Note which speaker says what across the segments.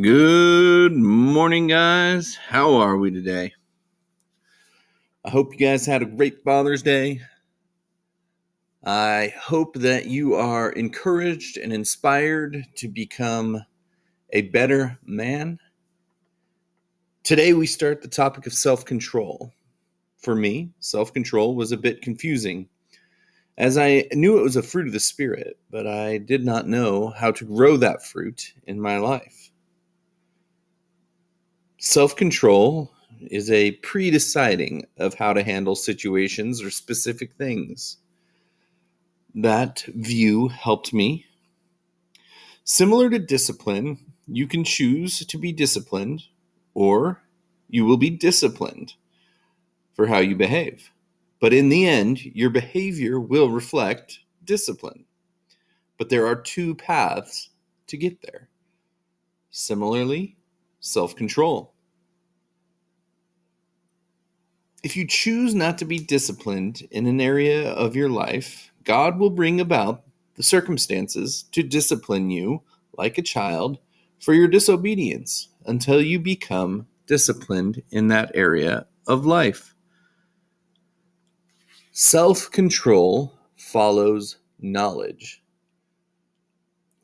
Speaker 1: Good morning, guys. How are we today? I hope you guys had a great Father's Day. I hope that you are encouraged and inspired to become a better man. Today, we start the topic of self control. For me, self control was a bit confusing, as I knew it was a fruit of the Spirit, but I did not know how to grow that fruit in my life. Self control is a pre deciding of how to handle situations or specific things. That view helped me. Similar to discipline, you can choose to be disciplined or you will be disciplined for how you behave. But in the end, your behavior will reflect discipline. But there are two paths to get there. Similarly, self control. If you choose not to be disciplined in an area of your life, God will bring about the circumstances to discipline you like a child for your disobedience until you become disciplined in that area of life. Self control follows knowledge.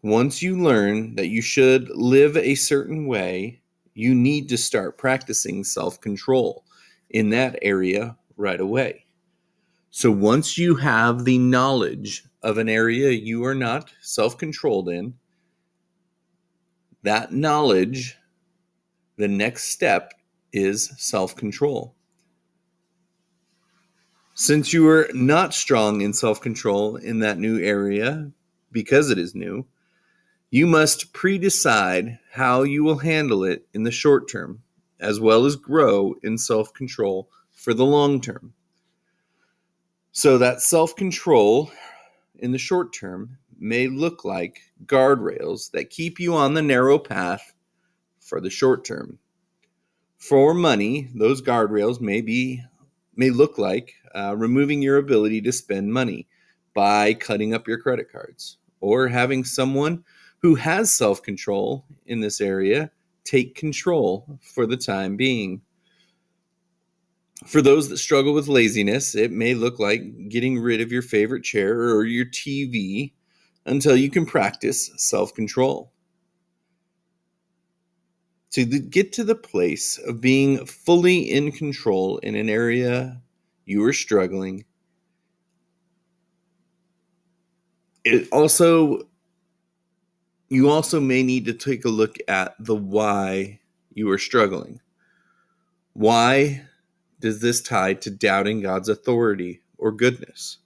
Speaker 1: Once you learn that you should live a certain way, you need to start practicing self control in that area right away. So once you have the knowledge of an area you are not self controlled in, that knowledge, the next step is self control. Since you are not strong in self control in that new area, because it is new, you must pre decide how you will handle it in the short term as well as grow in self control for the long term. So, that self control in the short term may look like guardrails that keep you on the narrow path for the short term. For money, those guardrails may be may look like uh, removing your ability to spend money by cutting up your credit cards or having someone who has self control in this area take control for the time being. For those that struggle with laziness, it may look like getting rid of your favorite chair or your TV until you can practice self control. To get to the place of being fully in control in an area you are struggling, it also you also may need to take a look at the why you are struggling. Why does this tie to doubting God's authority or goodness?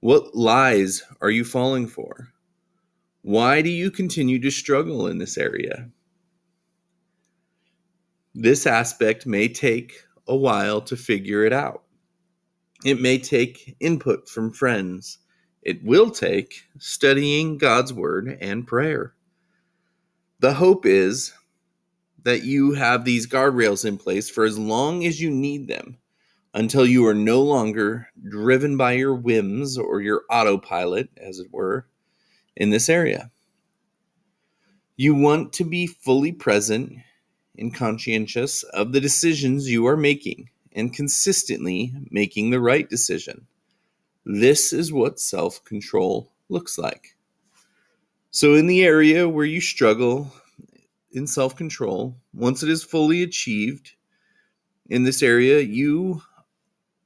Speaker 1: What lies are you falling for? Why do you continue to struggle in this area? This aspect may take a while to figure it out. It may take input from friends it will take studying God's word and prayer. The hope is that you have these guardrails in place for as long as you need them until you are no longer driven by your whims or your autopilot, as it were, in this area. You want to be fully present and conscientious of the decisions you are making and consistently making the right decision. This is what self control looks like. So, in the area where you struggle in self control, once it is fully achieved in this area, you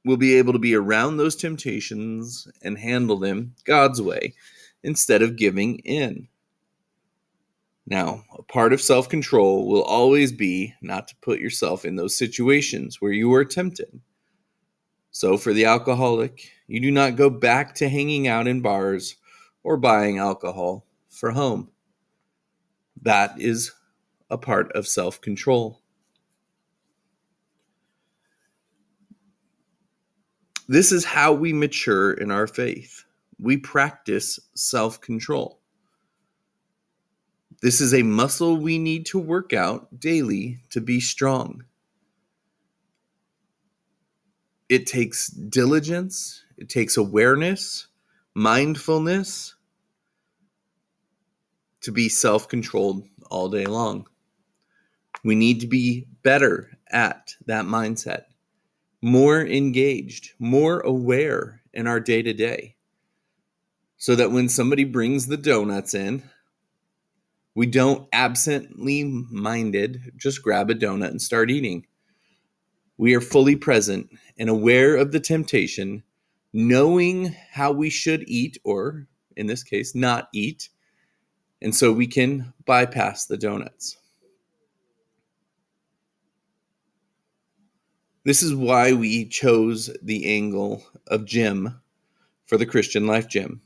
Speaker 1: will be able to be around those temptations and handle them God's way instead of giving in. Now, a part of self control will always be not to put yourself in those situations where you are tempted. So, for the alcoholic, you do not go back to hanging out in bars or buying alcohol for home. That is a part of self control. This is how we mature in our faith. We practice self control. This is a muscle we need to work out daily to be strong it takes diligence, it takes awareness, mindfulness, to be self controlled all day long. We need to be better at that mindset, more engaged, more aware in our day to day, so that when somebody brings the donuts in, we don't absently minded just grab a donut and start eating. We are fully present and aware of the temptation, knowing how we should eat, or in this case, not eat, and so we can bypass the donuts. This is why we chose the angle of gym for the Christian Life Gym.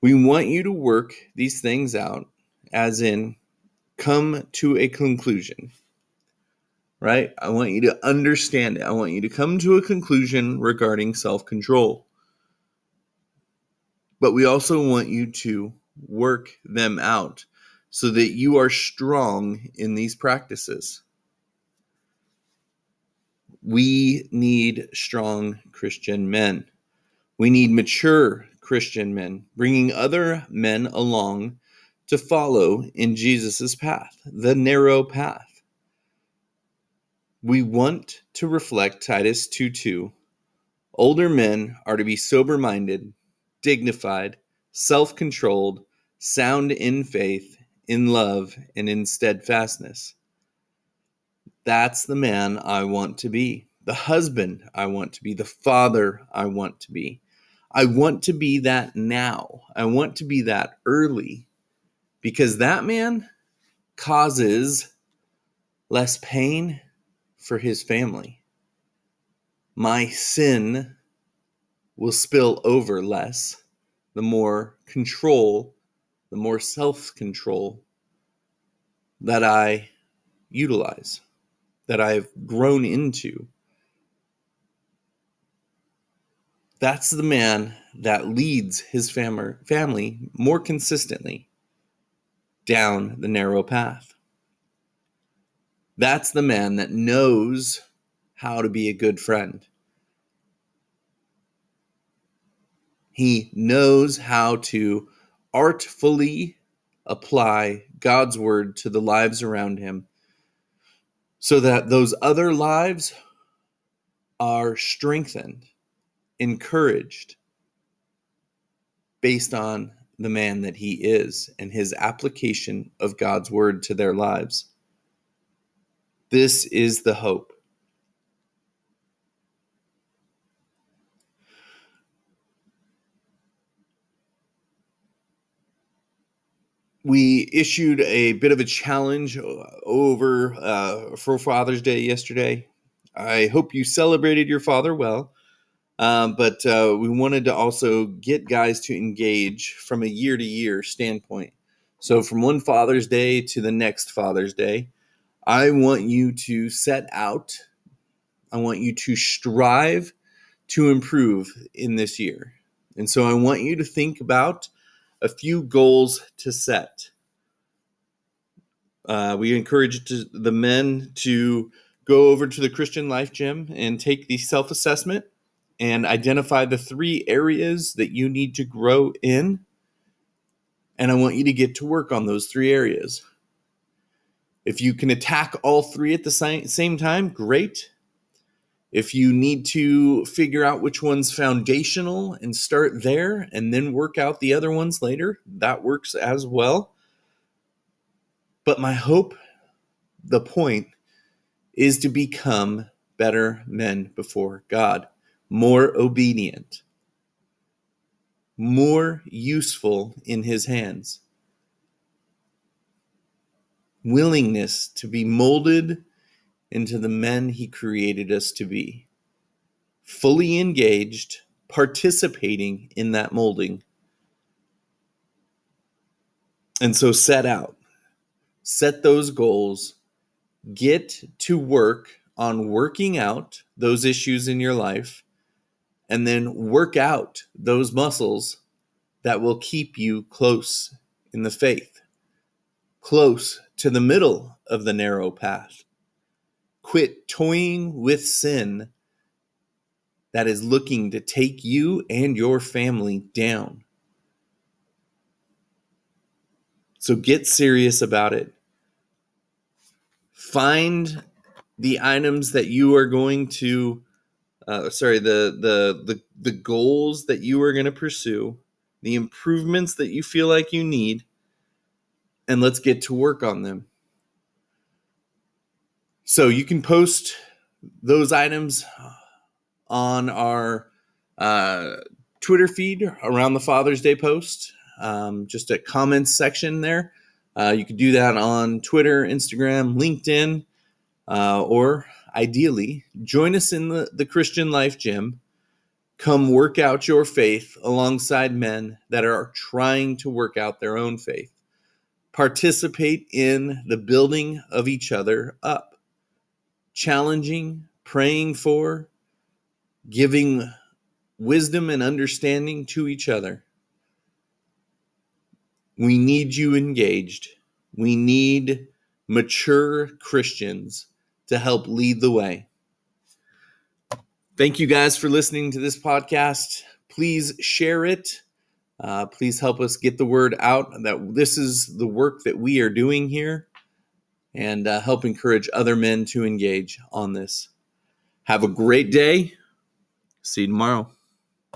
Speaker 1: We want you to work these things out, as in come to a conclusion, right? I want you to understand it. I want you to come to a conclusion regarding self control. But we also want you to work them out so that you are strong in these practices. We need strong Christian men. We need mature Christian men, bringing other men along to follow in Jesus' path, the narrow path. We want to reflect Titus 2 2. Older men are to be sober minded, dignified, self controlled, sound in faith, in love, and in steadfastness. That's the man I want to be, the husband I want to be, the father I want to be. I want to be that now. I want to be that early because that man causes less pain for his family. My sin will spill over less the more control, the more self control that I utilize, that I've grown into. That's the man that leads his fam- family more consistently down the narrow path. That's the man that knows how to be a good friend. He knows how to artfully apply God's word to the lives around him so that those other lives are strengthened encouraged based on the man that he is and his application of God's word to their lives. This is the hope. we issued a bit of a challenge over uh, for Father's Day yesterday. I hope you celebrated your father well. Um, but uh, we wanted to also get guys to engage from a year to year standpoint. So, from one Father's Day to the next Father's Day, I want you to set out, I want you to strive to improve in this year. And so, I want you to think about a few goals to set. Uh, we encourage the men to go over to the Christian Life Gym and take the self assessment and identify the three areas that you need to grow in. And I want you to get to work on those three areas. If you can attack all three at the same time, great. If you need to figure out which one's foundational and start there and then work out the other ones later, that works as well. But my hope, the point, is to become better men before God more obedient, more useful in his hands. Willingness to be molded into the men he created us to be. Fully engaged, participating in that molding. And so set out, set those goals, get to work on working out those issues in your life and then work out those muscles that will keep you close in the faith, close to the middle of the narrow path. Quit toying with sin that is looking to take you and your family down. So get serious about it. Find the items that you are going to uh, sorry the, the the the goals that you are going to pursue the improvements that you feel like you need and let's get to work on them so you can post those items on our uh, twitter feed around the father's day post um, just a comments section there uh, you can do that on twitter instagram linkedin uh, or ideally, join us in the, the Christian Life Gym. Come work out your faith alongside men that are trying to work out their own faith. Participate in the building of each other up, challenging, praying for, giving wisdom and understanding to each other. We need you engaged. We need mature Christians to help lead the way. Thank you guys for listening to this podcast. Please share it. Uh, please help us get the word out that this is the work that we are doing here and uh, help encourage other men to engage on this. Have a great day. See you tomorrow.